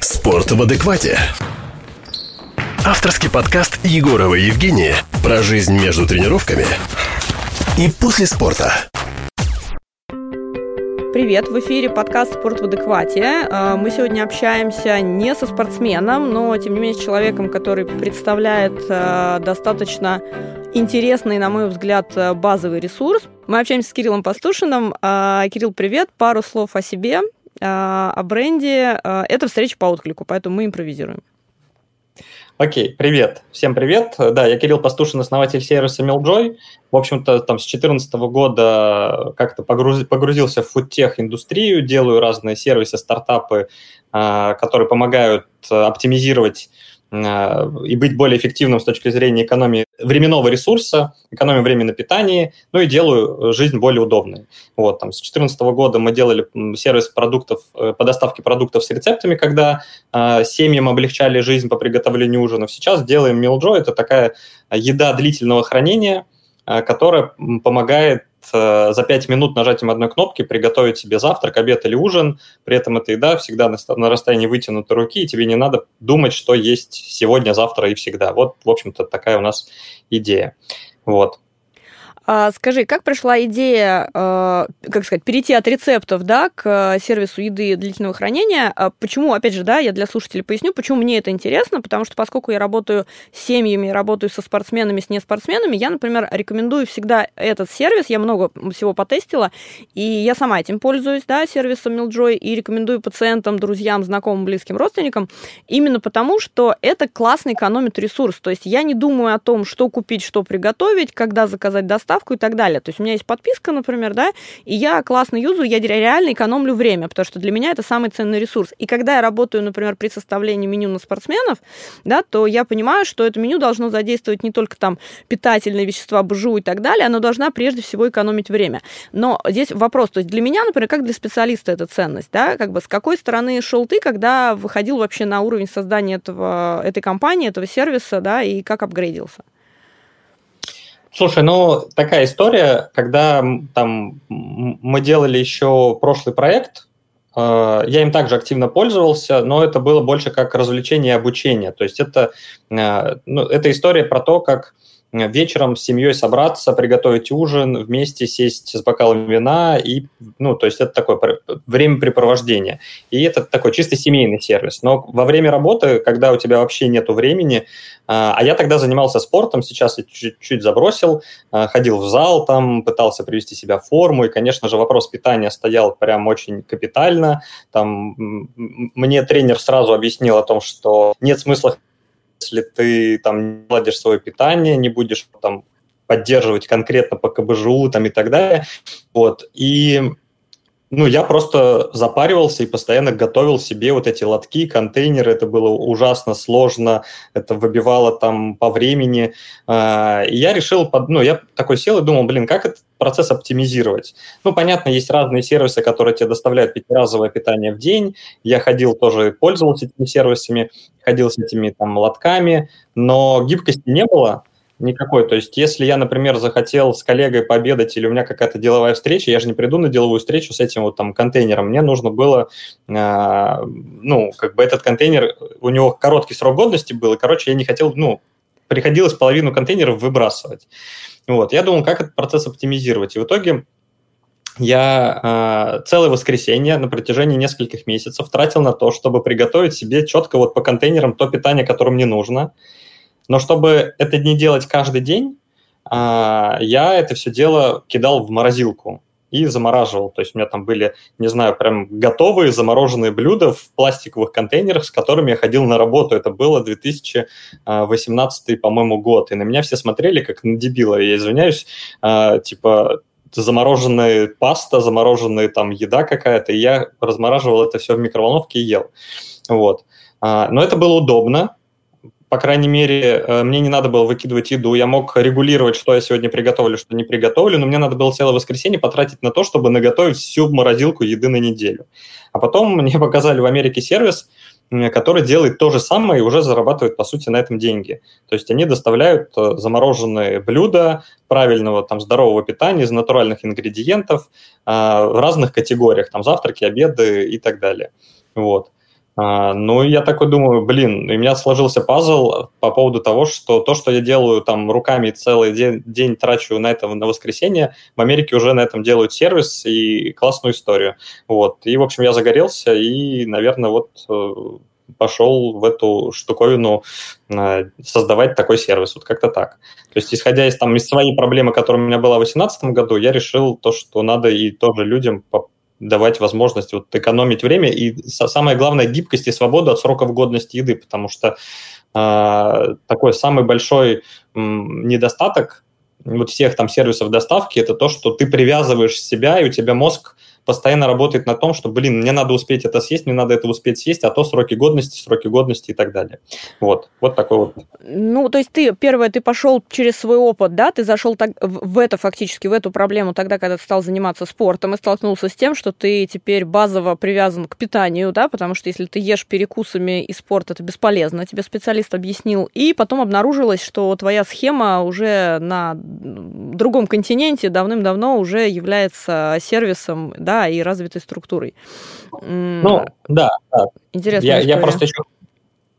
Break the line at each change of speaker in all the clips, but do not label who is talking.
Спорт в адеквате. Авторский подкаст Егорова Евгения про жизнь между тренировками и после спорта.
Привет, в эфире подкаст «Спорт в адеквате». А, мы сегодня общаемся не со спортсменом, но, тем не менее, с человеком, который представляет а, достаточно интересный, на мой взгляд, базовый ресурс. Мы общаемся с Кириллом Пастушиным. Кирилл, привет. Пару слов о себе, о бренде. Это встреча по отклику, поэтому мы импровизируем.
Окей, привет. Всем привет. Да, я Кирилл Пастушин, основатель сервиса Miljoy. В общем-то, там с 2014 года как-то погруз... погрузился в фудтех индустрию, делаю разные сервисы, стартапы, а, которые помогают оптимизировать а, и быть более эффективным с точки зрения экономии временного ресурса, экономии времени на питании, ну и делаю жизнь более удобной. Вот, там, с 2014 года мы делали сервис продуктов, э, по доставке продуктов с рецептами, когда э, семьям облегчали жизнь по приготовлению ужинов. Сейчас делаем Meal это такая еда длительного хранения, э, которая помогает Э, за 5 минут нажатием одной кнопки приготовить себе завтрак, обед или ужин. При этом эта еда всегда на, на расстоянии вытянутой руки, и тебе не надо думать, что есть сегодня, завтра и всегда. Вот, в общем-то, такая у нас идея. Вот.
А, скажи, как прошла идея, э, как сказать, перейти от рецептов, да, к сервису еды длительного хранения? А почему, опять же, да, я для слушателей поясню, почему мне это интересно, потому что поскольку я работаю с семьями, работаю со спортсменами, с неспортсменами, я, например, рекомендую всегда этот сервис, я много всего потестила, и я сама этим пользуюсь, да, сервисом Miljoy, и рекомендую пациентам, друзьям, знакомым, близким, родственникам, именно потому, что это классно экономит ресурс, то есть я не думаю о том, что купить, что приготовить, когда заказать доставку, доставку и так далее. То есть у меня есть подписка, например, да, и я классно юзаю, я реально экономлю время, потому что для меня это самый ценный ресурс. И когда я работаю, например, при составлении меню на спортсменов, да, то я понимаю, что это меню должно задействовать не только там питательные вещества, бжу и так далее, оно должна прежде всего экономить время. Но здесь вопрос, то есть для меня, например, как для специалиста это ценность, да, как бы с какой стороны шел ты, когда выходил вообще на уровень создания этого, этой компании, этого сервиса, да, и как апгрейдился?
Слушай, ну такая история, когда там мы делали еще прошлый проект, э, я им также активно пользовался, но это было больше как развлечение и обучение. То есть это, э, ну, это история про то, как вечером с семьей собраться, приготовить ужин, вместе сесть с бокалом вина, и, ну, то есть это такое времяпрепровождение. И это такой чисто семейный сервис. Но во время работы, когда у тебя вообще нет времени, а, а я тогда занимался спортом, сейчас я чуть-чуть забросил, а, ходил в зал, там пытался привести себя в форму, и, конечно же, вопрос питания стоял прям очень капитально. Там мне тренер сразу объяснил о том, что нет смысла если ты там не ладишь свое питание, не будешь там поддерживать конкретно по КБЖУ там и так далее. Вот. И ну, я просто запаривался и постоянно готовил себе вот эти лотки, контейнеры. Это было ужасно сложно, это выбивало там по времени. А, и я решил, ну, я такой сел и думал, блин, как этот процесс оптимизировать? Ну, понятно, есть разные сервисы, которые тебе доставляют пятиразовое питание в день. Я ходил тоже, пользовался этими сервисами, ходил с этими там лотками, но гибкости не было никакой. То есть, если я, например, захотел с коллегой пообедать или у меня какая-то деловая встреча, я же не приду на деловую встречу с этим вот там контейнером. Мне нужно было, э, ну, как бы этот контейнер, у него короткий срок годности был, и, короче, я не хотел, ну, приходилось половину контейнеров выбрасывать. Вот, я думал, как этот процесс оптимизировать. И в итоге я э, целое воскресенье на протяжении нескольких месяцев тратил на то, чтобы приготовить себе четко вот по контейнерам то питание, которое мне нужно. Но чтобы это не делать каждый день, а, я это все дело кидал в морозилку и замораживал. То есть у меня там были, не знаю, прям готовые замороженные блюда в пластиковых контейнерах, с которыми я ходил на работу. Это было 2018, по-моему, год. И на меня все смотрели как на дебила. Я извиняюсь, а, типа замороженная паста, замороженная там еда какая-то, и я размораживал это все в микроволновке и ел. Вот. А, но это было удобно, по крайней мере, э, мне не надо было выкидывать еду, я мог регулировать, что я сегодня приготовлю, что не приготовлю, но мне надо было целое воскресенье потратить на то, чтобы наготовить всю морозилку еды на неделю. А потом мне показали в Америке сервис, который делает то же самое и уже зарабатывает, по сути, на этом деньги. То есть они доставляют э, замороженные блюда правильного, там, здорового питания из натуральных ингредиентов а, в разных категориях, там, завтраки, обеды и так далее. Вот. А, ну, я такой думаю, блин, у меня сложился пазл по поводу того, что то, что я делаю там руками целый день, день трачу на это на воскресенье, в Америке уже на этом делают сервис и классную историю. Вот. И, в общем, я загорелся и, наверное, вот э, пошел в эту штуковину э, создавать такой сервис, вот как-то так. То есть, исходя из, там, из своей проблемы, которая у меня была в 2018 году, я решил то, что надо и тоже людям давать возможность вот экономить время и самое главное гибкость и свободу от сроков годности еды, потому что э, такой самый большой м, недостаток вот всех там сервисов доставки это то, что ты привязываешь себя и у тебя мозг постоянно работает на том, что, блин, мне надо успеть это съесть, мне надо это успеть съесть, а то сроки годности, сроки годности и так далее. Вот, вот такой вот.
Ну, то есть ты, первое, ты пошел через свой опыт, да, ты зашел так, в это фактически, в эту проблему тогда, когда ты стал заниматься спортом и столкнулся с тем, что ты теперь базово привязан к питанию, да, потому что если ты ешь перекусами и спорт, это бесполезно, тебе специалист объяснил, и потом обнаружилось, что твоя схема уже на другом континенте давным-давно уже является сервисом, да, да, и развитой структурой.
Ну, да, да.
Интересно.
Я, я просто еще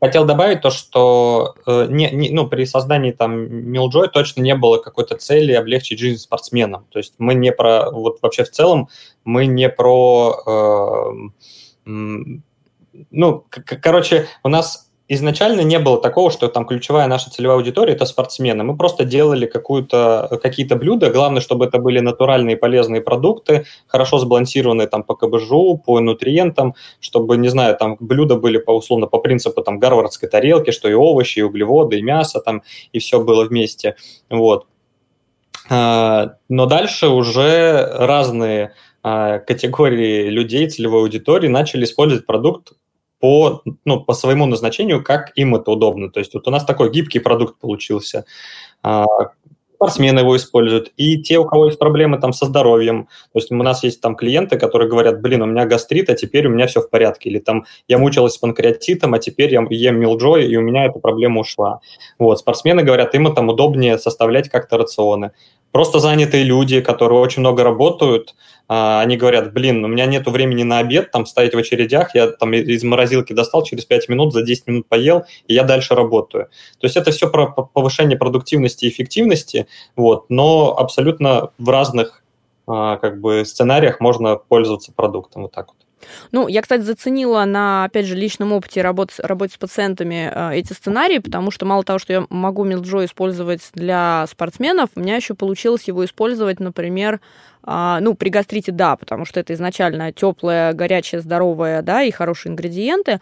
хотел добавить то, что э, не, не, ну, при создании там Mildjoy точно не было какой-то цели облегчить жизнь спортсменам. То есть мы не про, вот вообще в целом, мы не про, э, ну, короче, у нас изначально не было такого, что там ключевая наша целевая аудитория – это спортсмены. Мы просто делали какие-то блюда. Главное, чтобы это были натуральные полезные продукты, хорошо сбалансированные там по КБЖУ, по нутриентам, чтобы, не знаю, там блюда были по условно по принципу там гарвардской тарелки, что и овощи, и углеводы, и мясо там, и все было вместе. Вот. А, но дальше уже разные а, категории людей, целевой аудитории начали использовать продукт по, ну, по своему назначению, как им это удобно. То есть вот у нас такой гибкий продукт получился. А, спортсмены его используют, и те, у кого есть проблемы там со здоровьем. То есть у нас есть там клиенты, которые говорят, блин, у меня гастрит, а теперь у меня все в порядке. Или там я мучилась с панкреатитом, а теперь я ем милджой, и у меня эта проблема ушла. Вот, спортсмены говорят, им там удобнее составлять как-то рационы. Просто занятые люди, которые очень много работают, а, они говорят, блин, у меня нет времени на обед, там стоять в очередях, я там из морозилки достал, через 5 минут, за 10 минут поел, и я дальше работаю. То есть это все про повышение продуктивности и эффективности, вот, но абсолютно в разных а, как бы сценариях можно пользоваться продуктом вот так вот.
Ну, я, кстати, заценила на, опять же, личном опыте работы, работы с пациентами э, эти сценарии, потому что мало того, что я могу Милджо использовать для спортсменов, у меня еще получилось его использовать, например, а, ну, при гастрите, да, потому что это изначально теплое, горячее, здоровое, да, и хорошие ингредиенты.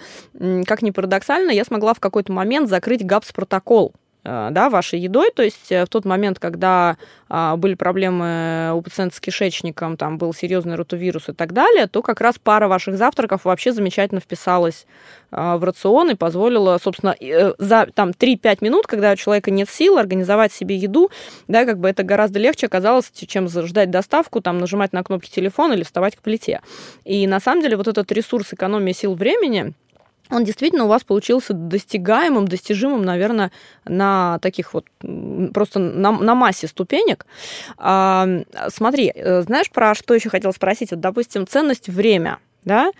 Как ни парадоксально, я смогла в какой-то момент закрыть ГАПС-протокол да, вашей едой. То есть э, в тот момент, когда а, были проблемы у пациента с кишечником, там был серьезный ротовирус и так далее, то как раз пара ваших завтраков вообще замечательно вписалась в рацион и позволила, собственно, э, за там 3-5 минут, когда у человека нет сил, организовать себе еду, да, как бы это гораздо легче оказалось, чем ждать доставку, там, нажимать на кнопки телефона или вставать к плите. И на самом деле вот этот ресурс экономии сил времени, он действительно у вас получился достигаемым, достижимым, наверное, на таких вот просто на, на массе ступенек. А, смотри, э, знаешь, про что еще хотела спросить? Вот, допустим, ценность время, да?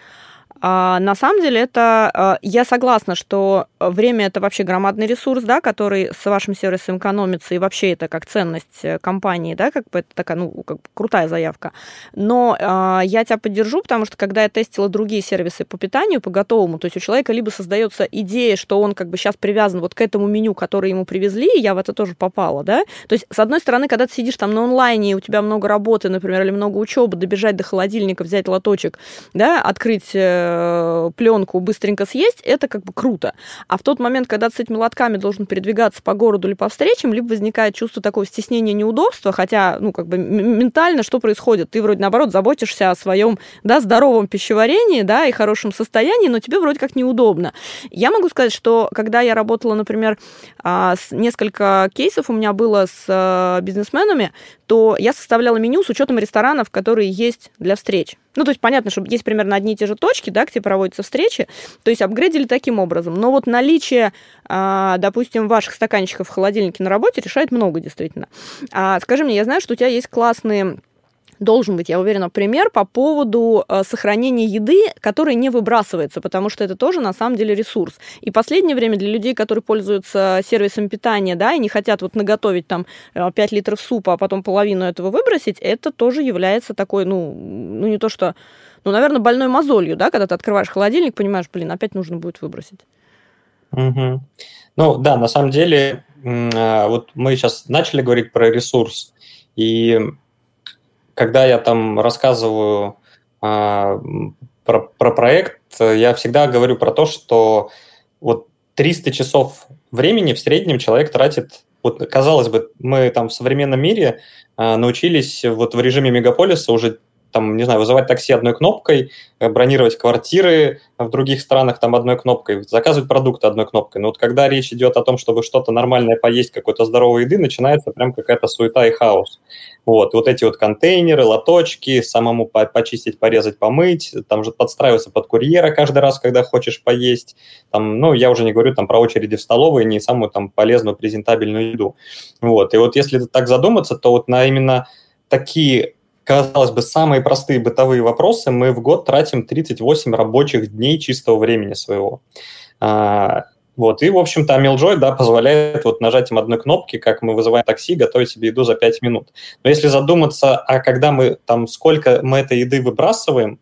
А, на самом деле это а, я согласна, что время это вообще громадный ресурс, да, который с вашим сервисом экономится, и вообще это как ценность э, компании, да, как бы это такая, ну, как бы крутая заявка. Но а, я тебя поддержу, потому что когда я тестила другие сервисы по питанию, по готовому, то есть у человека либо создается идея, что он как бы сейчас привязан вот к этому меню, которое ему привезли, и я в это тоже попала, да. То есть, с одной стороны, когда ты сидишь там на онлайне, и у тебя много работы, например, или много учебы, добежать до холодильника, взять лоточек, да, открыть э, пленку быстренько съесть, это как бы круто. А в тот момент, когда ты с этими лотками должен передвигаться по городу или по встречам, либо возникает чувство такого стеснения, неудобства, хотя, ну, как бы ментально что происходит? Ты вроде, наоборот, заботишься о своем, да, здоровом пищеварении, да, и хорошем состоянии, но тебе вроде как неудобно. Я могу сказать, что когда я работала, например, а, с несколько кейсов у меня было с э, бизнесменами, то я составляла меню с учетом ресторанов, которые есть для встреч. Ну, то есть понятно, что есть примерно одни и те же точки, да, где проводятся встречи, то есть апгрейдили таким образом. Но вот наличие, а, допустим, ваших стаканчиков в холодильнике на работе решает много, действительно. А, скажи мне, я знаю, что у тебя есть классные должен быть, я уверена, пример по поводу э, сохранения еды, который не выбрасывается, потому что это тоже на самом деле ресурс. И последнее время для людей, которые пользуются сервисом питания, да, и не хотят вот наготовить там 5 э, литров супа, а потом половину этого выбросить, это тоже является такой, ну, ну не то что, ну, наверное, больной мозолью, да, когда ты открываешь холодильник, понимаешь, блин, опять нужно будет выбросить.
Угу. Ну, да, на самом деле, э, вот мы сейчас начали говорить про ресурс, и когда я там рассказываю а, про, про проект, я всегда говорю про то, что вот 300 часов времени в среднем человек тратит вот, казалось бы, мы там в современном мире а, научились вот в режиме мегаполиса уже там, не знаю, вызывать такси одной кнопкой, э, бронировать квартиры в других странах там одной кнопкой, заказывать продукты одной кнопкой. Но вот когда речь идет о том, чтобы что-то нормальное поесть, какой-то здоровой еды, начинается прям какая-то суета и хаос. Вот, вот эти вот контейнеры, лоточки, самому почистить, порезать, помыть, там же подстраиваться под курьера каждый раз, когда хочешь поесть. Там, ну, я уже не говорю там про очереди в столовой, не самую там полезную, презентабельную еду. Вот, и вот если так задуматься, то вот на именно такие казалось бы, самые простые бытовые вопросы, мы в год тратим 38 рабочих дней чистого времени своего. А, вот, и, в общем-то, Amiljoy, да, позволяет вот нажатием одной кнопки, как мы вызываем такси, готовить себе еду за 5 минут. Но если задуматься, а когда мы там, сколько мы этой еды выбрасываем,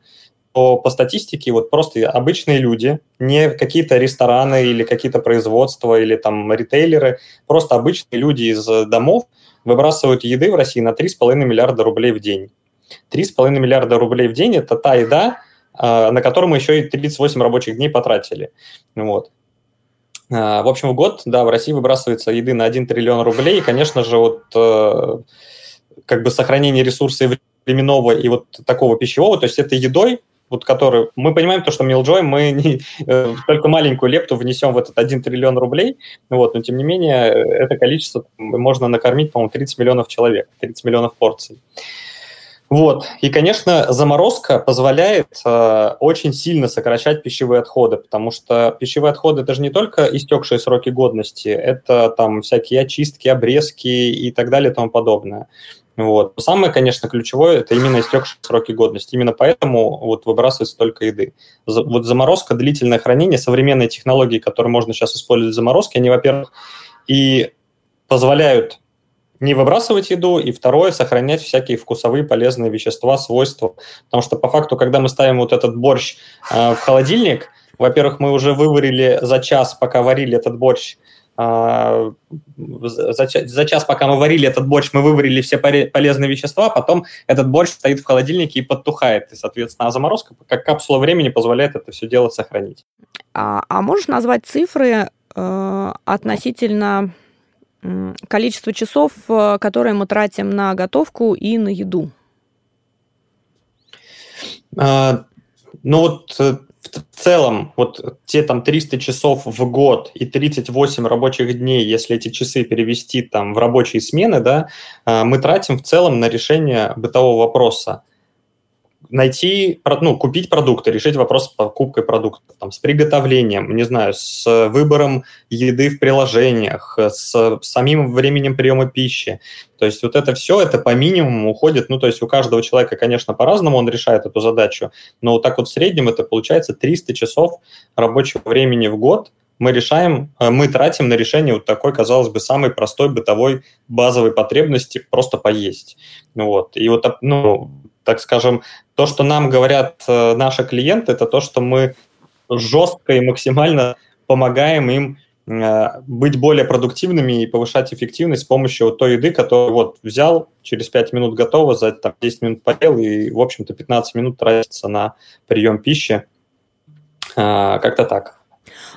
то по статистике вот просто обычные люди, не какие-то рестораны или какие-то производства или там ритейлеры, просто обычные люди из домов выбрасывают еды в России на 3,5 миллиарда рублей в день. 3,5 миллиарда рублей в день – это та еда, а, на которую мы еще и 38 рабочих дней потратили. Вот. А, в общем, в год, да, в России выбрасывается еды на 1 триллион рублей, и, конечно же, вот э, как бы сохранение ресурсов временного и вот такого пищевого, то есть это едой, вот который... Мы понимаем то, что Милджой мы не, э, только маленькую лепту внесем в этот 1 триллион рублей, вот, но тем не менее это количество можно накормить, по-моему, 30 миллионов человек, 30 миллионов порций. Вот. И, конечно, заморозка позволяет э, очень сильно сокращать пищевые отходы, потому что пищевые отходы это же не только истекшие сроки годности, это там всякие очистки, обрезки и так далее и тому подобное. Вот. Самое, конечно, ключевое – это именно истекшие сроки годности. Именно поэтому вот выбрасывается только еды. Вот заморозка, длительное хранение, современные технологии, которые можно сейчас использовать в заморозке, они, во-первых, и позволяют не выбрасывать еду, и второе, сохранять всякие вкусовые полезные вещества, свойства. Потому что по факту, когда мы ставим вот этот борщ э, в холодильник, во-первых, мы уже выварили за час, пока варили этот борщ, а, за, за час, пока мы варили этот борщ, мы выварили все полезные вещества, потом этот борщ стоит в холодильнике и подтухает. И, соответственно, а заморозка, как капсула времени, позволяет это все дело сохранить.
А, а можешь назвать цифры э, относительно количества часов, э, которые мы тратим на готовку и на еду?
А, ну вот э, в целом вот те там 300 часов в год и 38 рабочих дней, если эти часы перевести там в рабочие смены, да, а, мы тратим в целом на решение бытового вопроса найти, ну, купить продукты, решить вопрос с покупкой продуктов, там, с приготовлением, не знаю, с выбором еды в приложениях, с самим временем приема пищи. То есть вот это все, это по минимуму уходит, ну, то есть у каждого человека, конечно, по-разному он решает эту задачу, но вот так вот в среднем это получается 300 часов рабочего времени в год, мы решаем, э, мы тратим на решение вот такой, казалось бы, самой простой бытовой базовой потребности просто поесть. Вот. И вот, ну, так скажем, то, что нам говорят э, наши клиенты, это то, что мы жестко и максимально помогаем им э, быть более продуктивными и повышать эффективность с помощью вот той еды, которую вот взял, через 5 минут готово, за там, 10 минут поел, и, в общем-то, 15 минут тратится на прием пищи. Э, как-то так.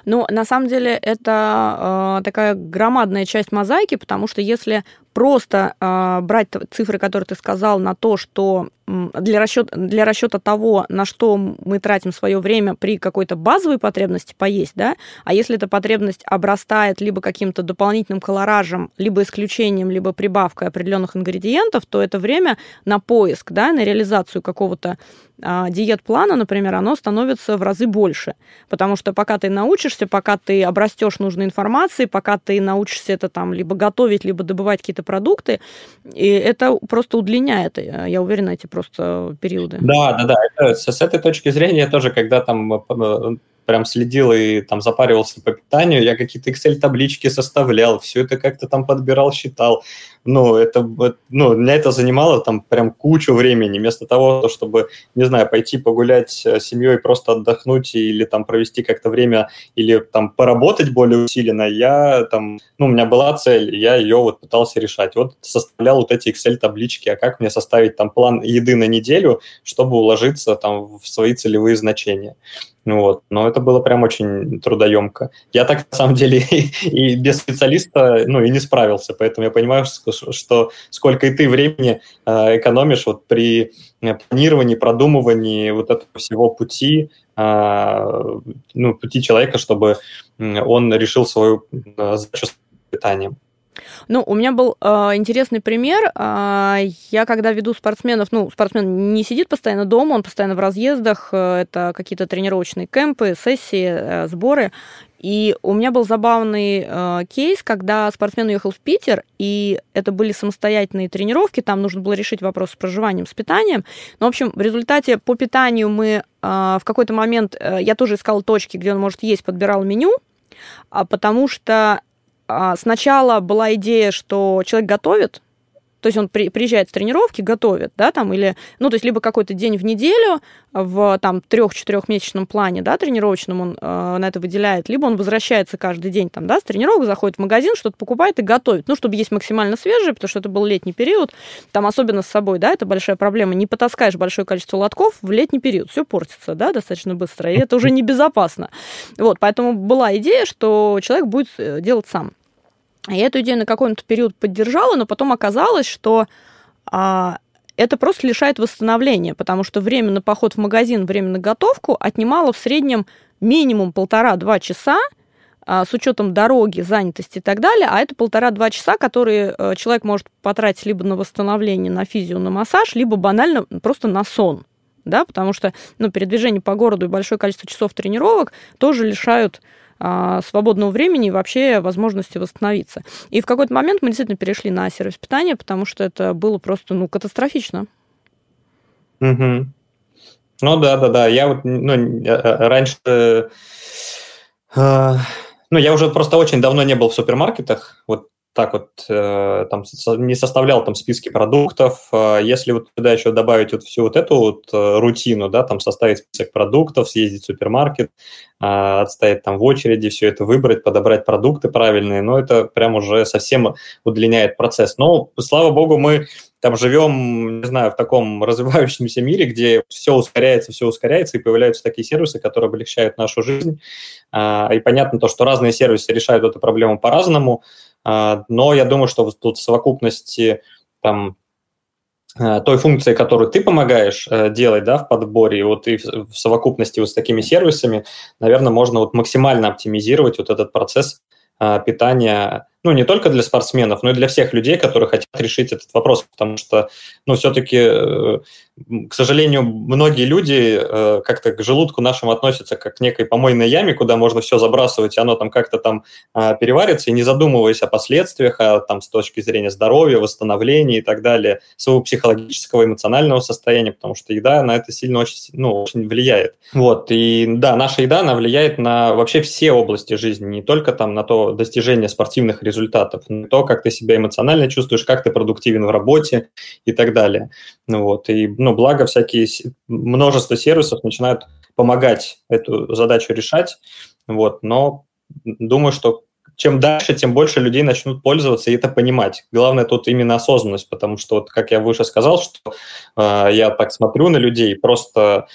Ну, на самом деле, это э, такая громадная часть мозаики, потому что если просто э, брать цифры, которые ты сказал, на то, что для расчета, для расчета того, на что мы тратим свое время при какой-то базовой потребности поесть, да, а если эта потребность обрастает либо каким-то дополнительным колоражем, либо исключением, либо прибавкой определенных ингредиентов, то это время на поиск, да, на реализацию какого-то а, диет-плана, например, оно становится в разы больше. Потому что пока ты научишь научишься, пока ты обрастешь нужной информацией, пока ты научишься это там либо готовить, либо добывать какие-то продукты. И это просто удлиняет, э, я уверена, эти просто периоды.
Да, да, да. С этой точки зрения тоже, когда там э, прям следил и там запаривался по питанию, я какие-то Excel-таблички составлял, все это как-то там подбирал, считал. Ну, это, ну, меня это занимало там прям кучу времени, вместо того, чтобы, не знаю, пойти погулять с семьей, просто отдохнуть или там провести как-то время, или там поработать более усиленно, я там, ну, у меня была цель, я ее вот пытался решать. Вот составлял вот эти Excel-таблички, а как мне составить там план еды на неделю, чтобы уложиться там в свои целевые значения. Вот. Но это было прям очень трудоемко. Я так, на самом деле, и, без специалиста ну, и не справился, поэтому я понимаю, что, что сколько и ты времени э, экономишь вот при э, планировании, продумывании вот этого всего пути, э, ну, пути человека, чтобы он решил свою задачу с питанием.
Ну, у меня был э, интересный пример. Э, я когда веду спортсменов, ну, спортсмен не сидит постоянно дома, он постоянно в разъездах, э, это какие-то тренировочные кемпы, сессии, э, сборы. И у меня был забавный э, кейс, когда спортсмен уехал в Питер, и это были самостоятельные тренировки, там нужно было решить вопрос с проживанием, с питанием. Но, в общем, в результате по питанию мы э, в какой-то момент, э, я тоже искала точки, где он может есть, подбирал меню, а потому что сначала была идея, что человек готовит, то есть он при, приезжает с тренировки, готовит, да, там, или, ну, то есть либо какой-то день в неделю в там трех-четырехмесячном плане, да, тренировочном он э, на это выделяет, либо он возвращается каждый день там, да, с тренировок, заходит в магазин, что-то покупает и готовит, ну, чтобы есть максимально свежее, потому что это был летний период, там особенно с собой, да, это большая проблема, не потаскаешь большое количество лотков в летний период, все портится, да, достаточно быстро, и это уже небезопасно. Вот, поэтому была идея, что человек будет э, делать сам. Я эту идею на какой-то период поддержала, но потом оказалось, что а, это просто лишает восстановления, потому что время на поход в магазин, время на готовку отнимало в среднем минимум полтора-два часа, а, с учетом дороги, занятости и так далее, а это полтора-два часа, которые э, человек может потратить либо на восстановление, на физию, на массаж, либо банально просто на сон. Да, потому что ну, передвижение по городу и большое количество часов тренировок тоже лишают свободного времени и вообще возможности восстановиться. И в какой-то момент мы действительно перешли на сервис питания, потому что это было просто ну, катастрофично.
Угу. Ну да, да, да. Я вот ну, э, э, раньше э, ну, я уже просто очень давно не был в супермаркетах. Вот так вот э, там не составлял там списки продуктов. Э, если вот туда еще добавить вот всю вот эту вот э, рутину, да, там составить список продуктов, съездить в супермаркет, отстоять там в очереди, все это выбрать, подобрать продукты правильные, но это прям уже совсем удлиняет процесс. Но, слава богу, мы там живем, не знаю, в таком развивающемся мире, где все ускоряется, все ускоряется, и появляются такие сервисы, которые облегчают нашу жизнь. И понятно то, что разные сервисы решают эту проблему по-разному. А, но я думаю, что тут в совокупности там, э, той функции, которую ты помогаешь э, делать да, в подборе, вот и в совокупности вот с такими сервисами, наверное, можно вот максимально оптимизировать вот этот процесс а, питания ну, не только для спортсменов, но и для всех людей, которые хотят решить этот вопрос, потому что, ну, все-таки, э, к сожалению, многие люди э, как-то к желудку нашему относятся как к некой помойной яме, куда можно все забрасывать, и оно там как-то там а, переварится, и не задумываясь о последствиях, а там с точки зрения здоровья, восстановления и так далее, своего психологического, эмоционального состояния, потому что еда на это сильно очень, ну, очень влияет. Вот, и да, наша еда, она влияет на вообще все области жизни, не только там на то достижение спортивных результатов, результатов, на то, как ты себя эмоционально чувствуешь, как ты продуктивен в работе и так далее. Ну, вот, и, ну, благо всякие, множество сервисов начинают помогать эту задачу решать, вот, но думаю, что чем дальше, тем больше людей начнут пользоваться и это понимать. Главное тут именно осознанность, потому что, вот, как я выше сказал, что э, я так смотрю на людей, просто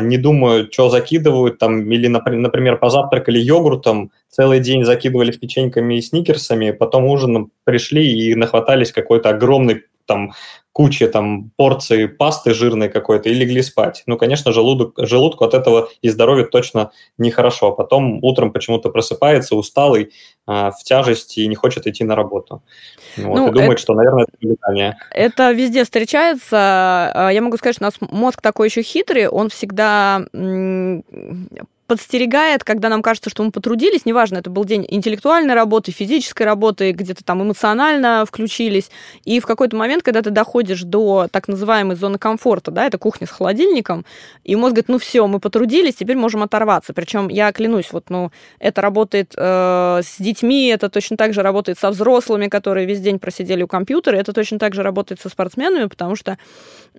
не думаю, что закидывают, там, или, например, позавтракали йогуртом, целый день закидывали печеньками и сникерсами, потом ужином пришли и нахватались какой-то огромный там куча там порции пасты жирной какой-то и легли спать. Ну, конечно, желудок, желудку от этого и здоровью точно нехорошо. А потом утром почему-то просыпается усталый, а, в тяжести и не хочет идти на работу. Вот, ну, и думает, это, что, наверное, это питание.
Это везде встречается. А, я могу сказать, что у нас мозг такой еще хитрый, он всегда подстерегает, когда нам кажется, что мы потрудились, неважно, это был день интеллектуальной работы, физической работы, где-то там эмоционально включились, и в какой-то момент, когда ты доходишь до так называемой зоны комфорта, да, это кухня с холодильником, и мозг говорит, ну все, мы потрудились, теперь можем оторваться. Причем я клянусь, вот, ну, это работает э, с детьми, это точно так же работает со взрослыми, которые весь день просидели у компьютера, это точно так же работает со спортсменами, потому что,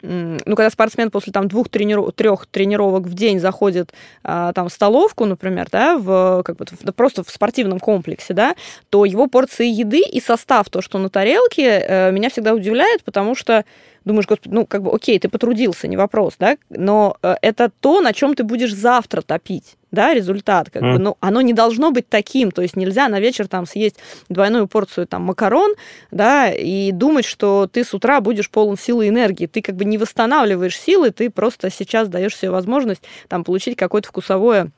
ну, когда спортсмен после там двух трениров... трех тренировок в день заходит э, там в столовку, например, да, в, как бы, просто в спортивном комплексе, да, то его порции еды и состав, то, что на тарелке, э, меня всегда удивляет, потому что думаешь, господи, ну, как бы, окей, ты потрудился, не вопрос, да, но э, это то, на чем ты будешь завтра топить, да, результат, как mm. бы, ну, оно не должно быть таким, то есть нельзя на вечер там съесть двойную порцию там макарон, да, и думать, что ты с утра будешь полон силы и энергии, ты как бы не восстанавливаешь силы, ты просто сейчас даешь себе возможность там получить какое-то вкусовое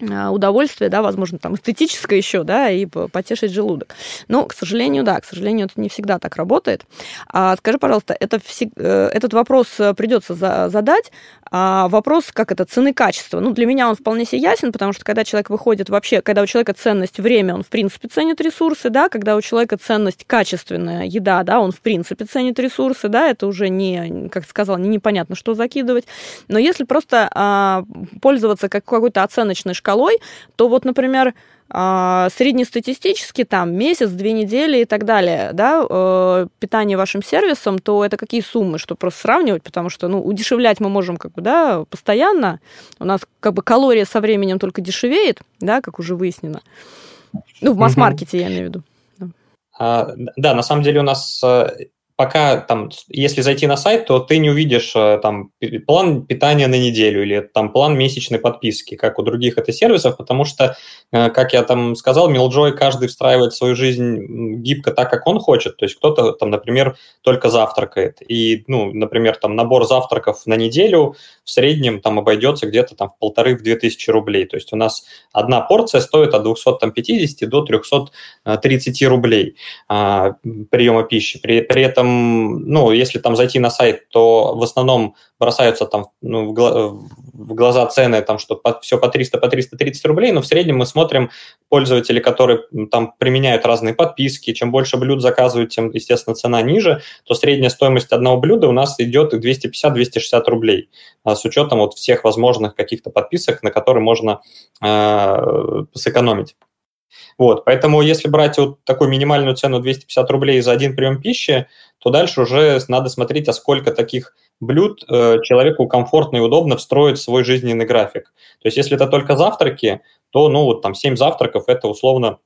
удовольствие, да, возможно, там эстетическое еще, да, и потешить желудок. Но, к сожалению, да, к сожалению, это не всегда так работает. А, скажи, пожалуйста, это, э, этот вопрос э, придется за, задать. А вопрос, как это, цены качества. Ну, для меня он вполне себе ясен, потому что когда человек выходит вообще, когда у человека ценность время, он в принципе ценит ресурсы, да, когда у человека ценность качественная еда, да, он в принципе ценит ресурсы, да, это уже не, как сказал, не непонятно, что закидывать. Но если просто а, пользоваться как какой-то оценочной шкалой, то вот, например, а, среднестатистически там месяц, две недели и так далее, да, э, питание вашим сервисом, то это какие суммы, что просто сравнивать, потому что, ну, удешевлять мы можем как бы, да, постоянно, у нас как бы калория со временем только дешевеет, да, как уже выяснено. Ну, в масс-маркете я имею в виду.
Да. А, да, на самом деле у нас э, пока там, если зайти на сайт, то ты не увидишь э, там план питания на неделю или там план месячной подписки, как у других это сервисов, потому что, э, как я там сказал, Милджой каждый встраивает свою жизнь гибко так, как он хочет. То есть кто-то там, например, только завтракает. И, ну, например, там набор завтраков на неделю в среднем там обойдется где-то там в полторы-в две тысячи рублей. То есть у нас одна порция стоит от 250 до 330 рублей а, приема пищи. При, при этом этом, ну, если там зайти на сайт, то в основном бросаются там ну, в глаза цены, там, что по, все по 300, по 330 рублей, но в среднем мы смотрим пользователи, которые там применяют разные подписки, чем больше блюд заказывают, тем, естественно, цена ниже, то средняя стоимость одного блюда у нас идет 250-260 рублей а, с учетом вот всех возможных каких-то подписок, на которые можно э, сэкономить. Вот, поэтому если брать вот такую минимальную цену 250 рублей за один прием пищи, то дальше уже надо смотреть, а сколько таких блюд э, человеку комфортно и удобно встроить в свой жизненный график. То есть если это только завтраки, то, ну, вот там 7 завтраков – это условно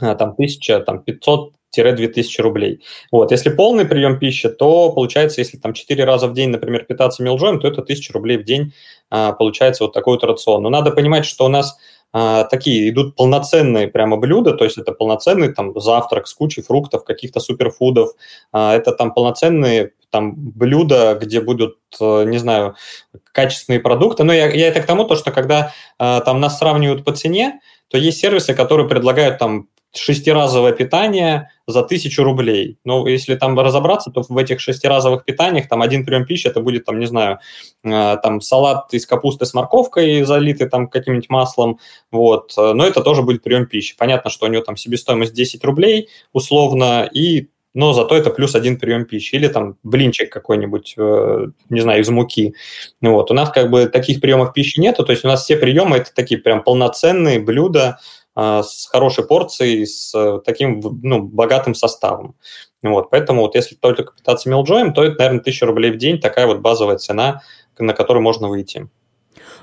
э, там 1000, там 500 2000 рублей. Вот. Если полный прием пищи, то получается, если там 4 раза в день, например, питаться мелджоем, то это 1000 рублей в день а, получается вот такой вот рацион. Но надо понимать, что у нас а, такие идут полноценные прямо блюда, то есть это полноценный там завтрак с кучей фруктов, каких-то суперфудов, а, это там полноценные там блюда, где будут, э, не знаю, качественные продукты. Но я, я это к тому, то, что когда а, там нас сравнивают по цене, то есть сервисы, которые предлагают там шестиразовое питание за тысячу рублей. Но если там разобраться, то в этих шестиразовых питаниях там один прием пищи, это будет там, не знаю, э, там салат из капусты с морковкой, залитый там каким-нибудь маслом, вот. Но это тоже будет прием пищи. Понятно, что у него там себестоимость 10 рублей условно, и но зато это плюс один прием пищи. Или там блинчик какой-нибудь, э, не знаю, из муки. Вот. У нас как бы таких приемов пищи нету, то есть у нас все приемы это такие прям полноценные блюда, с хорошей порцией, с э, таким ну, богатым составом. Вот, поэтому вот если только питаться мелджоем, то это, наверное, 1000 рублей в день, такая вот базовая цена, на которую можно выйти.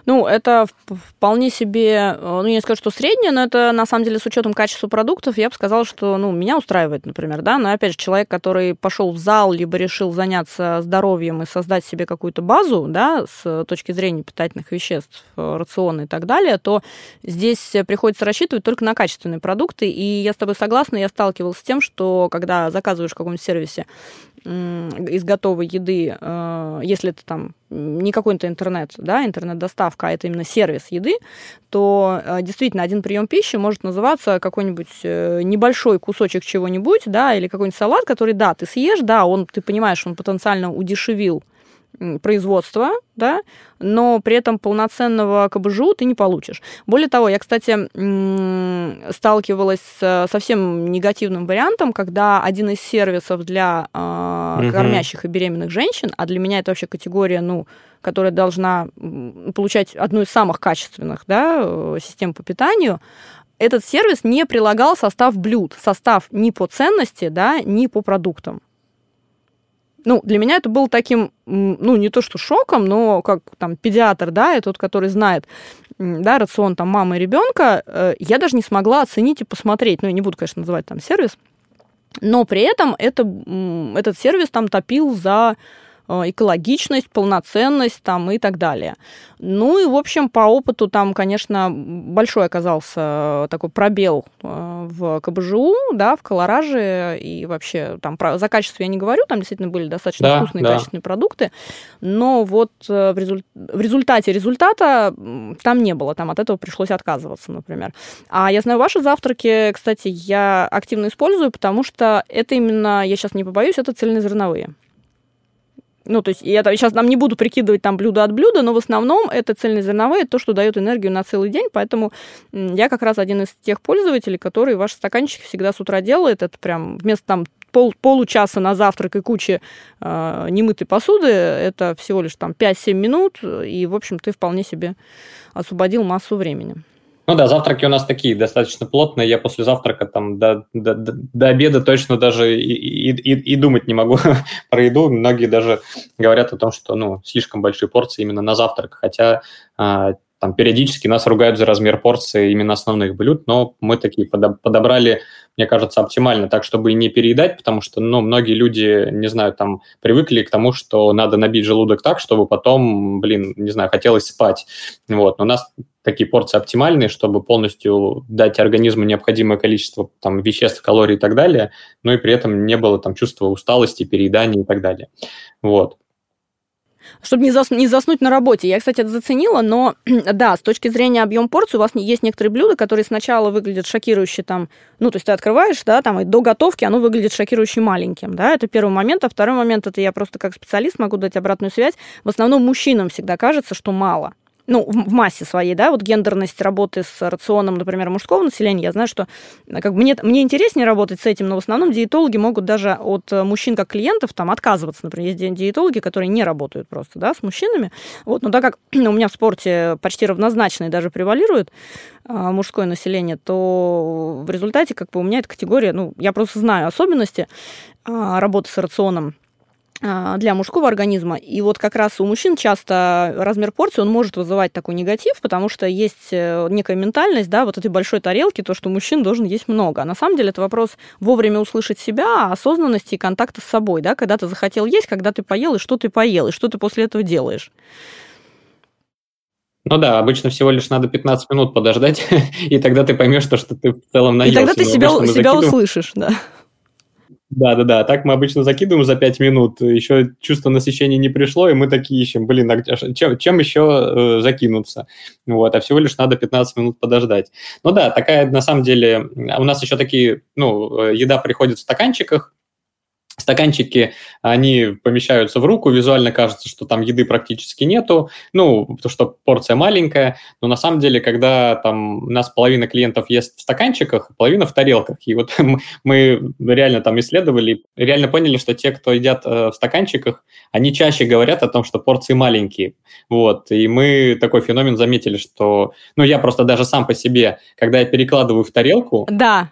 Ну, это вполне себе, э, ну, я не скажу, что среднее, но это, на самом деле, с учетом качества продуктов, я бы сказала, что, ну, меня устраивает, например, да, но, опять же, человек, который пошел в зал, либо решил заняться здоровьем и создать себе какую-то базу, да, с точки зрения питательных веществ, э, рациона и так далее, то здесь приходится рассчитывать только на качественные продукты, и я с тобой согласна, я сталкивалась с тем, что когда заказываешь в каком-нибудь сервисе из готовой еды, э, если это там не какой-то интернет, да, интернет-доставка, а это именно сервис еды, то э, действительно один прием пищи может называться какой-нибудь э, небольшой кусочек чего-нибудь, да, или какой-нибудь салат, который, да, ты съешь, да, он, ты понимаешь, он потенциально удешевил производства, да, но при этом полноценного КБЖУ ты не получишь. Более того, я, кстати, сталкивалась с совсем негативным вариантом, когда один из сервисов для э, кормящих и беременных женщин, а для меня это вообще категория, ну, которая должна получать одну из самых качественных да, э, систем по питанию, этот сервис не прилагал состав блюд, состав ни по ценности, да, ни по продуктам. Ну, для меня это было таким, ну, не то что шоком, но как там педиатр, да, и тот, который знает, да, рацион там мамы и ребенка, э, я даже не смогла оценить и посмотреть. Ну, я не буду, конечно, называть там сервис, но при этом это, этот сервис там топил за экологичность, полноценность там и так далее. Ну и, в общем, по опыту там, конечно, большой оказался такой пробел э, в КБЖУ, да, в колораже, и вообще там про, за качество я не говорю, там действительно были достаточно да, вкусные, да. качественные продукты, но вот э, в, результ... в результате результата там не было, там от этого пришлось отказываться, например. А я знаю, ваши завтраки, кстати, я активно использую, потому что это именно, я сейчас не побоюсь, это цельнозерновые. Ну, то есть я сейчас нам не буду прикидывать там блюдо от блюда, но в основном это цельнозерновые, то, что дает энергию на целый день, поэтому я как раз один из тех пользователей, который ваш стаканчик всегда с утра делает, это прям вместо там пол, получаса на завтрак и кучи э, немытой посуды, это всего лишь там 5-7 минут, и, в общем, ты вполне себе освободил массу времени.
Ну да, завтраки у нас такие достаточно плотные. Я после завтрака там до, до, до обеда точно даже и, и, и, думать не могу про еду. Многие даже говорят о том, что ну, слишком большие порции именно на завтрак. Хотя а, там периодически нас ругают за размер порции именно основных блюд, но мы такие подобрали, мне кажется, оптимально, так, чтобы не переедать, потому что, ну, многие люди, не знаю, там, привыкли к тому, что надо набить желудок так, чтобы потом, блин, не знаю, хотелось спать. Вот, но у нас такие порции оптимальные, чтобы полностью дать организму необходимое количество там, веществ, калорий и так далее, но и при этом не было там чувства усталости, переедания и так далее. Вот
чтобы не, зас, не заснуть на работе. Я, кстати, это заценила, но да, с точки зрения объем порции у вас есть некоторые блюда, которые сначала выглядят шокирующе там, ну, то есть ты открываешь, да, там, и до готовки оно выглядит шокирующе маленьким, да, это первый момент, а второй момент, это я просто как специалист могу дать обратную связь, в основном мужчинам всегда кажется, что мало ну, в массе своей, да, вот гендерность работы с рационом, например, мужского населения, я знаю, что э, как бы мне, мне интереснее работать с этим, но в основном диетологи могут даже от э, мужчин как клиентов там отказываться. Например, есть диетологи, которые не работают просто, да, с мужчинами. Вот, но так как у меня в спорте почти равнозначно даже превалирует а, мужское население, то в результате как бы у меня эта категория, ну, я просто знаю особенности а, работы с рационом для мужского организма. И вот как раз у мужчин часто размер порции, он может вызывать такой негатив, потому что есть э, некая ментальность, да, вот этой большой тарелки, то, что мужчин должен есть много. А на самом деле это вопрос вовремя услышать себя, осознанности и контакта с собой, да, когда ты захотел есть, когда ты поел, и что ты поел, и что ты после этого делаешь.
Ну да, обычно всего лишь надо 15 минут подождать, и тогда ты поймешь, что, что ты в целом наелся.
И тогда ты себя, себя услышишь, да.
Да, да, да. Так мы обычно закидываем за 5 минут. Еще чувство насыщения не пришло, и мы такие ищем, блин, а чем, чем еще э, закинуться? Вот, а всего лишь надо 15 минут подождать. Ну да, такая на самом деле. У нас еще такие, ну, э, еда приходит в стаканчиках, Стаканчики, они помещаются в руку, визуально кажется, что там еды практически нету, ну, потому что порция маленькая, но на самом деле, когда там у нас половина клиентов ест в стаканчиках, половина в тарелках, и вот мы реально там исследовали, реально поняли, что те, кто едят э, в стаканчиках, они чаще говорят о том, что порции маленькие, вот, и мы такой феномен заметили, что, ну, я просто даже сам по себе, когда я перекладываю в тарелку...
Да,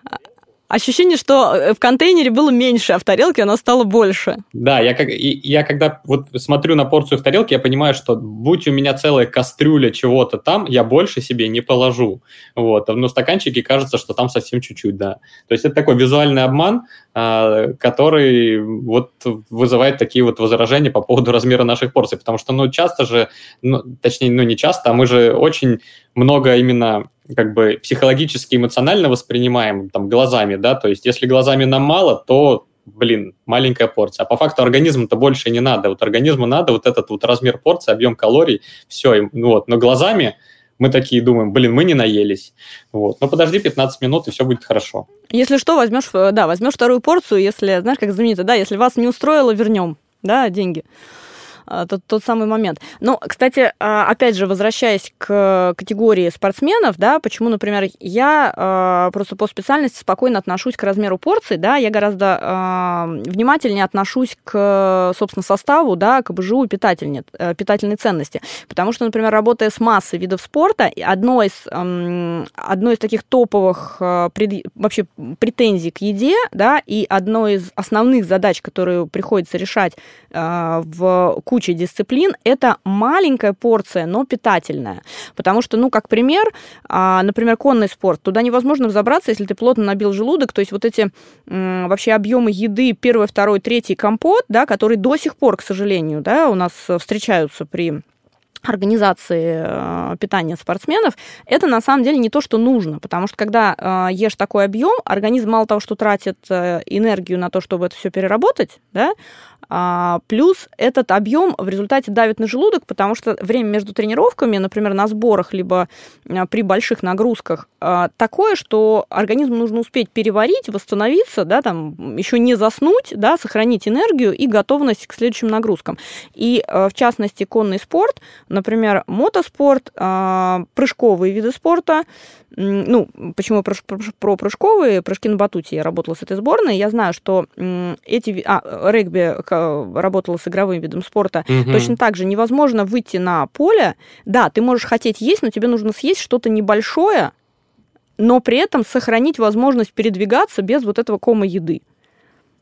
Ощущение, что э, в контейнере было меньше, а в тарелке оно стало больше.
Да, я, как, я когда вот смотрю на порцию в тарелке, я понимаю, что будь у меня целая кастрюля чего-то там, я больше себе не положу. Вот. Но в стаканчике кажется, что там совсем чуть-чуть, да. То есть это такой визуальный обман, а, который вот вызывает такие вот возражения по поводу размера наших порций. Потому что, ну, часто же, ну, точнее, ну, не часто, а мы же очень много именно как бы психологически, эмоционально воспринимаем там глазами, да, то есть если глазами нам мало, то блин, маленькая порция. А по факту организму-то больше не надо. Вот организму надо вот этот вот размер порции, объем калорий, все. Ну вот, но глазами мы такие думаем, блин, мы не наелись. Вот. Но подожди 15 минут, и все будет хорошо.
Если что, возьмешь, э, да, возьмешь вторую порцию, если, знаешь, как знаменито, да, если вас не устроило, вернем, да, деньги. А, тот, тот самый момент. Но, кстати, а, опять же, возвращаясь к категории спортсменов, да, почему, например, я а, просто по специальности спокойно отношусь к размеру порций, да, я гораздо внимательнее отношусь к, собственно, составу, да, к БЖУ и питательной, э, питательной ценности. Потому что, например, работая с массой видов спорта, одно из, одно из таких топовых вообще претензий к еде, да, и одно из основных задач, которые приходится решать в куче дисциплин, это маленькая порция, но питательная. Потому что, ну, как пример, а, например, конный спорт, туда невозможно взобраться, если ты плотно набил желудок, то есть вот эти вообще объемы еды, первый, второй, третий компот, да, которые до сих пор, к сожалению, да, у нас встречаются при организации э, питания спортсменов, это на самом деле не то, что нужно, потому что когда э, ешь такой объем, организм мало того, что тратит э, энергию на то, чтобы это все переработать, да, а, плюс этот объем в результате давит на желудок, потому что время между тренировками, например, на сборах, либо а, при больших нагрузках, а, такое, что организму нужно успеть переварить, восстановиться, да, там, еще не заснуть, да, сохранить энергию и готовность к следующим нагрузкам. И, в частности, конный спорт, например, мотоспорт, прыжковые виды спорта, ну, почему про, про, про прыжковые, прыжки на батуте я работала с этой сборной, я знаю, что эти... А, регби работала с игровым видом спорта, угу. точно так же невозможно выйти на поле. Да, ты можешь хотеть есть, но тебе нужно съесть что-то небольшое, но при этом сохранить возможность передвигаться без вот этого кома еды.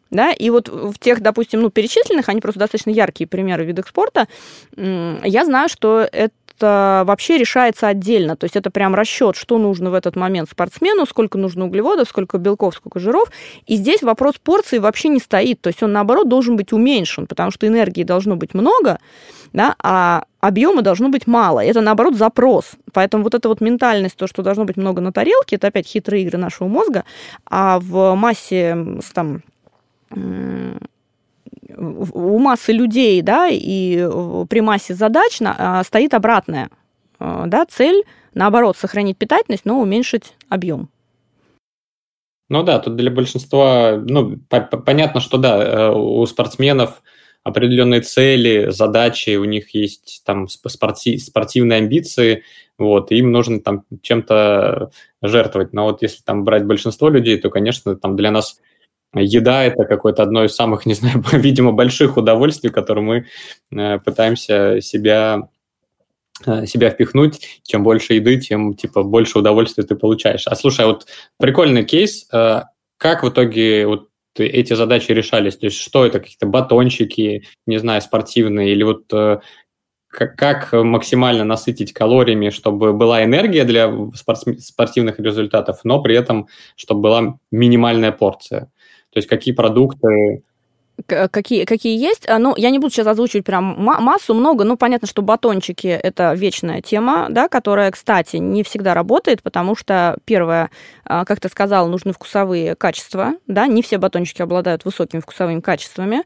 Да, и вот в тех, допустим, ну, перечисленных, они просто достаточно яркие примеры видов спорта, я знаю, что это это вообще решается отдельно. То есть это прям расчет, что нужно в этот момент спортсмену, сколько нужно углеводов, сколько белков, сколько жиров. И здесь вопрос порции вообще не стоит. То есть он, наоборот, должен быть уменьшен, потому что энергии должно быть много, да, а объема должно быть мало. Это, наоборот, запрос. Поэтому вот эта вот ментальность, то, что должно быть много на тарелке, это опять хитрые игры нашего мозга. А в массе там, у массы людей, да, и при массе задач а, стоит обратная, да, цель, наоборот, сохранить питательность, но уменьшить объем.
Ну да, тут для большинства, ну, понятно, что да, э, у спортсменов определенные цели, задачи, у них есть там спорти спортивные амбиции, вот, и им нужно там чем-то жертвовать. Но вот если там брать большинство людей, то, конечно, там для нас еда – это какое-то одно из самых, не знаю, видимо, больших удовольствий, которые мы э, пытаемся себя э, себя впихнуть, чем больше еды, тем типа больше удовольствия ты получаешь. А слушай, а вот прикольный кейс, э, как в итоге вот эти задачи решались? То есть что это, какие-то батончики, не знаю, спортивные, или вот как максимально насытить калориями, чтобы была энергия для спортивных результатов, но при этом, чтобы была минимальная порция? То есть какие продукты
какие, какие есть. А, ну, я не буду сейчас озвучивать прям массу, много. Ну, понятно, что батончики – это вечная тема, да, которая, кстати, не всегда работает, потому что, первое, а, как ты сказал, нужны вкусовые качества, да, не все батончики обладают высокими вкусовыми качествами.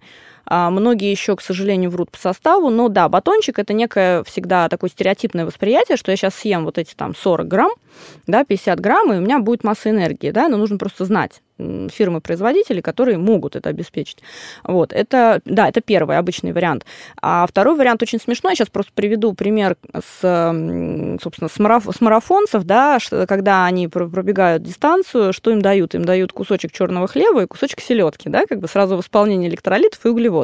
А, многие еще, к сожалению, врут по составу, но да, батончик – это некое всегда такое стереотипное восприятие, что я сейчас съем вот эти там 40 грамм, да, 50 грамм, и у меня будет масса энергии, да, но нужно просто знать, фирмы-производители, которые могут это обеспечить. Вот, это, да, это первый обычный вариант. А второй вариант очень смешной. Я сейчас просто приведу пример с, собственно, с, мараф, с марафонцев, да, когда они пробегают дистанцию, что им дают? Им дают кусочек черного хлеба и кусочек селедки, да, как бы сразу восполнение электролитов и углеводов.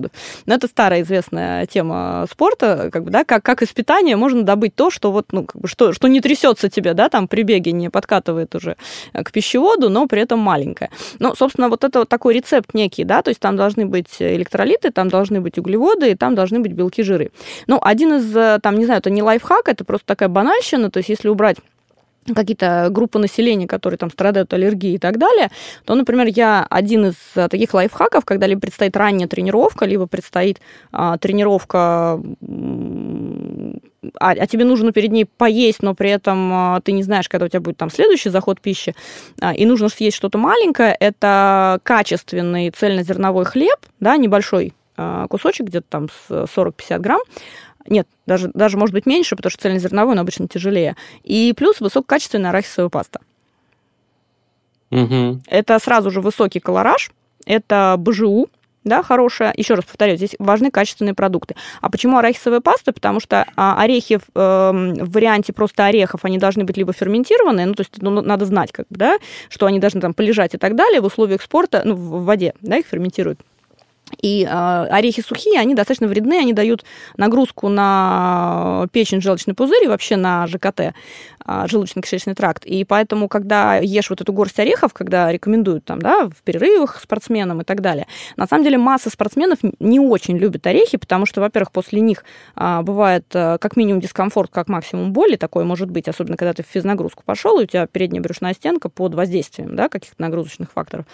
Но это старая известная тема спорта, как бы, да, как, как из питания можно добыть то, что вот, ну, как бы, что, что не трясется тебе, да, там при беге не подкатывает уже к пищеводу, но при этом маленькое. Ну, собственно, вот это вот такой рецепт некий, да, то есть там должны быть электролиты, там должны быть углеводы, и там должны быть белки, жиры. Ну, один из, э, там, не знаю, это не лайфхак, это просто такая банальщина, то есть если убрать какие-то группы населения, которые там страдают аллергией и так далее, то, например, я один из э, таких лайфхаков, когда либо предстоит ранняя тренировка, либо предстоит а, тренировка а, а тебе нужно перед ней поесть, но при этом а, ты не знаешь, когда у тебя будет там следующий заход пищи, а, и нужно съесть что-то маленькое, это качественный цельнозерновой хлеб, да, небольшой а, кусочек, где-то там 40-50 грамм, нет, даже, даже может быть меньше, потому что цельнозерновой, он обычно тяжелее. И плюс высококачественная арахисовая паста.
Угу.
Это сразу же высокий колораж, это БЖУ, да, хорошая. Еще раз повторяю, здесь важны качественные продукты. А почему арахисовая паста? Потому что а, орехи в, э, в варианте просто орехов, они должны быть либо ферментированные, ну, то есть ну, надо знать, как да, что они должны там полежать и так далее в условиях спорта, ну, в воде, да, их ферментируют. И э, орехи сухие, они достаточно вредны, они дают нагрузку на печень, желчный пузырь и вообще на ЖКТ, э, желудочно-кишечный тракт. И поэтому, когда ешь вот эту горсть орехов, когда рекомендуют там, да, в перерывах спортсменам и так далее, на самом деле масса спортсменов не очень любит орехи, потому что, во-первых, после них э, бывает э, как минимум дискомфорт, как максимум боли, такое может быть, особенно когда ты в физнагрузку пошел, и у тебя передняя брюшная стенка под воздействием, да, каких-то нагрузочных факторов.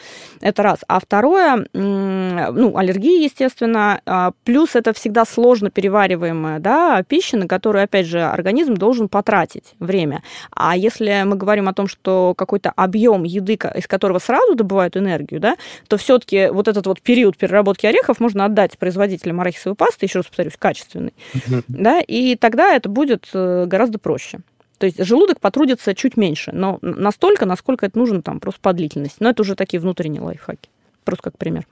Это раз. А второе, ну, аллергии, естественно, а, плюс это всегда сложно перевариваемая да, пища, на которую, опять же, организм должен потратить время. А если мы говорим о том, что какой-то объем еды, из которого сразу добывают энергию, да, то все-таки вот этот вот период переработки орехов можно отдать производителям арахисовой пасты, еще раз повторюсь, качественной, mm-hmm. да, и тогда это будет э, гораздо проще. То есть желудок потрудится чуть меньше, но настолько, насколько это нужно там просто по длительности. Но это уже такие внутренние лайфхаки. Просто как пример.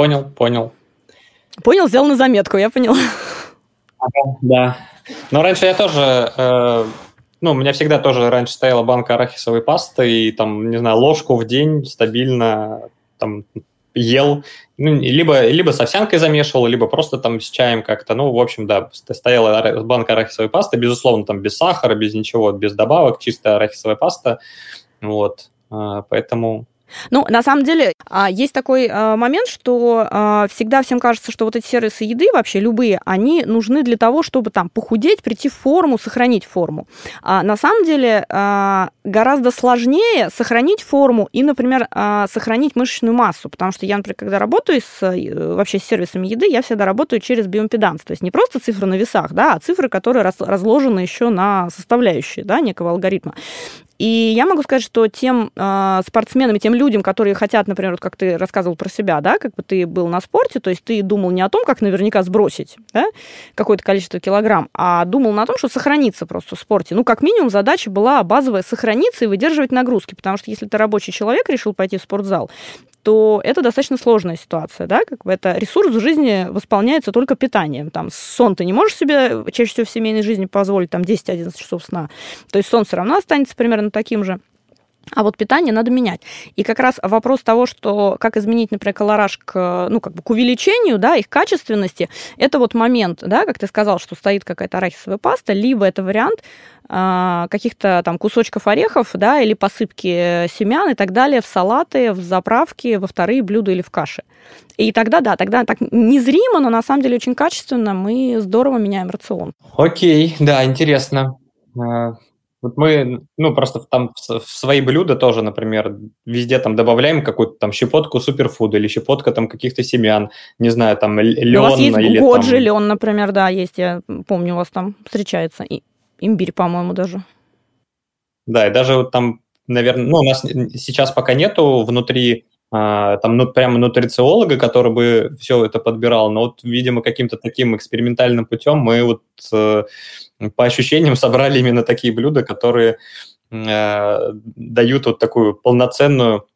Понял, понял.
Понял, взял на заметку, я поняла.
Да. Но раньше я тоже, э, ну, у меня всегда тоже раньше стояла банка арахисовой пасты, и там, не знаю, ложку в день стабильно там ел, ну, либо, либо с овсянкой замешивал, либо просто там с чаем как-то. Ну, в общем, да, стояла банка арахисовой пасты, безусловно, там без сахара, без ничего, без добавок, чистая арахисовая паста. Вот, э, поэтому
ну, на самом деле, а, есть такой а, момент, что а, всегда всем кажется, что вот эти сервисы еды, вообще любые, они нужны для того, чтобы там похудеть, прийти в форму, сохранить форму. А на самом деле гораздо сложнее сохранить форму и, например, сохранить мышечную массу, потому что я, например, когда работаю с, э, вообще с сервисами еды, я всегда работаю через биомпеданс, то есть не просто цифры на весах, да, а цифры, которые разложены еще на составляющие, да, некого алгоритма. И я могу сказать, что тем э, спортсменам и тем людям, которые хотят, например, вот как ты рассказывал про себя, да, как бы ты был на спорте, то есть ты думал не о том, как наверняка сбросить да, какое-то количество килограмм, а думал на том, что сохраниться просто в спорте. Ну, как минимум, задача была базовая сохраниться и выдерживать нагрузки, потому что если ты рабочий человек, решил пойти в спортзал, то это достаточно сложная ситуация, да, как бы это ресурс в жизни восполняется только питанием, там, сон ты не можешь себе чаще всего в семейной жизни позволить, там, 10-11 часов сна, то есть сон все равно останется примерно таким же, а вот питание надо менять. И как раз вопрос того, что как изменить, например, колораж к, ну, как бы к увеличению, да, их качественности, это вот момент, да, как ты сказал, что стоит какая-то арахисовая паста, либо это вариант э, каких-то там кусочков орехов, да, или посыпки семян и так далее в салаты, в заправки, во вторые блюда или в каши. И тогда, да, тогда так незримо, но на самом деле очень качественно мы здорово меняем рацион.
Окей, да, интересно. Вот мы, ну, просто там в свои блюда тоже, например, везде там добавляем какую-то там щепотку суперфуда или щепотка там каких-то семян, не знаю, там лен.
У вас есть
или
годжи, там... лен, например, да, есть, я помню, у вас там встречается. И имбирь, по-моему, даже.
Да, и даже вот там, наверное, ну, у нас сейчас пока нету внутри а, там ну, прямо нутрициолога, который бы все это подбирал, но вот, видимо, каким-то таким экспериментальным путем мы вот э, по ощущениям собрали именно такие блюда, которые э, дают вот такую полноценную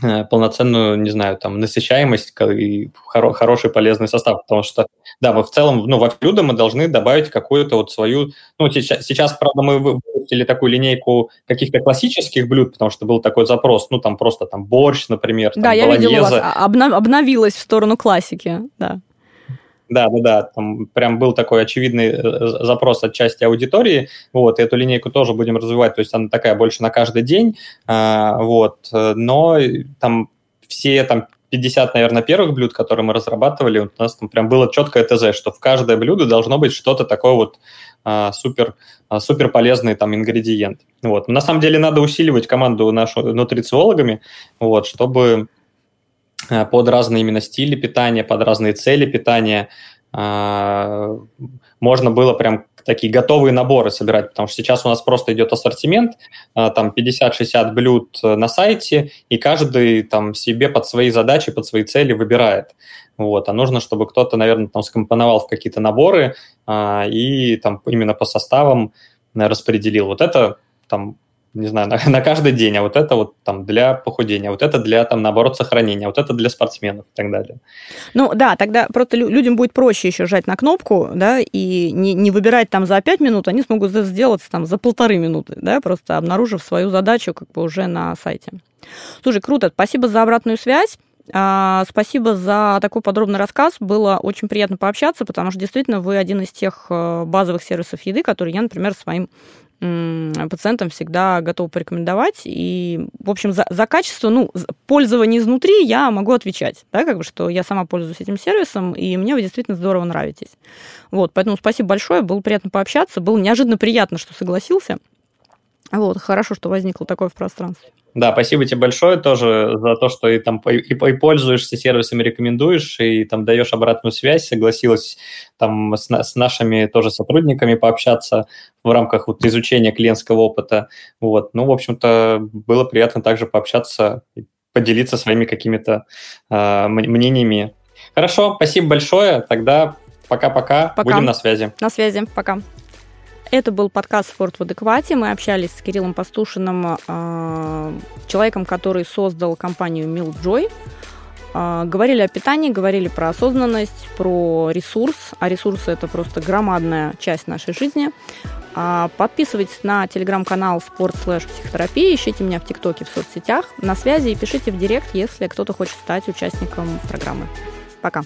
Э, полноценную, не знаю, там, насыщаемость и хоро- хороший полезный состав, потому что, да, мы в целом, ну, во блюдо мы должны добавить какую-то вот свою, ну, сейчас, сейчас, правда, мы выпустили такую линейку каких-то классических блюд, потому что был такой запрос, ну, там просто там борщ, например,
да, там, я видела у вас, обнов- обновилась в сторону классики, да.
Да, да, да, там прям был такой очевидный э, запрос от части аудитории, вот, и эту линейку тоже будем развивать, то есть она такая больше на каждый день, а, вот, но там все там 50, наверное, первых блюд, которые мы разрабатывали, у нас там прям было четкое ТЗ, что в каждое блюдо должно быть что-то такое вот а, супер, а, супер полезный там ингредиент. Вот. На самом деле надо усиливать команду нашу нутрициологами, вот, чтобы Э, под разные именно стили питания, под разные цели питания. А, можно было прям такие готовые наборы собирать, потому что сейчас у нас просто идет ассортимент, а, там 50-60 блюд на сайте, и каждый там себе под свои задачи, под свои цели выбирает. Вот. А нужно, чтобы кто-то, наверное, там скомпоновал в какие-то наборы а, и там именно по составам распределил. Вот это там не знаю, на, на каждый день, а вот это вот там для похудения, вот это для, там, наоборот, сохранения, вот это для спортсменов и так далее.
Ну да, тогда просто людям будет проще еще жать на кнопку, да, и не, не выбирать там за 5 минут, они смогут сделать там за полторы минуты, да, просто обнаружив свою задачу как бы уже на сайте. Слушай, круто, спасибо за обратную связь. А, спасибо за такой подробный рассказ. Было очень приятно пообщаться, потому что действительно вы один из тех э, базовых сервисов еды, которые я, например, своим пациентам всегда готова порекомендовать. И, в общем, за, за качество, ну, пользование изнутри я могу отвечать, да, как бы, что я сама пользуюсь этим сервисом, и мне вы действительно здорово нравитесь. Вот, поэтому спасибо большое, было приятно пообщаться, было неожиданно приятно, что согласился. Вот, хорошо, что возникло такое в пространстве.
Да, спасибо тебе большое тоже за то, что и там и, и пользуешься сервисами, рекомендуешь, и там даешь обратную связь, согласилась там с, с нашими тоже сотрудниками пообщаться в рамках вот изучения клиентского опыта. Вот, ну, в общем-то, было приятно также пообщаться, поделиться своими какими-то э, мнениями. Хорошо, спасибо большое. Тогда пока-пока. Будем на связи.
На связи. Пока. Это был подкаст «Спорт в адеквате». Мы общались с Кириллом Пастушиным, э, человеком, который создал компанию Milkjoy. Э, говорили о питании, говорили про осознанность, про ресурс. А ресурсы – это просто громадная часть нашей жизни. Э, подписывайтесь на телеграм-канал «Спорт слэш психотерапия», ищите меня в ТикТоке, в соцсетях. На связи и пишите в директ, если кто-то хочет стать участником программы. Пока.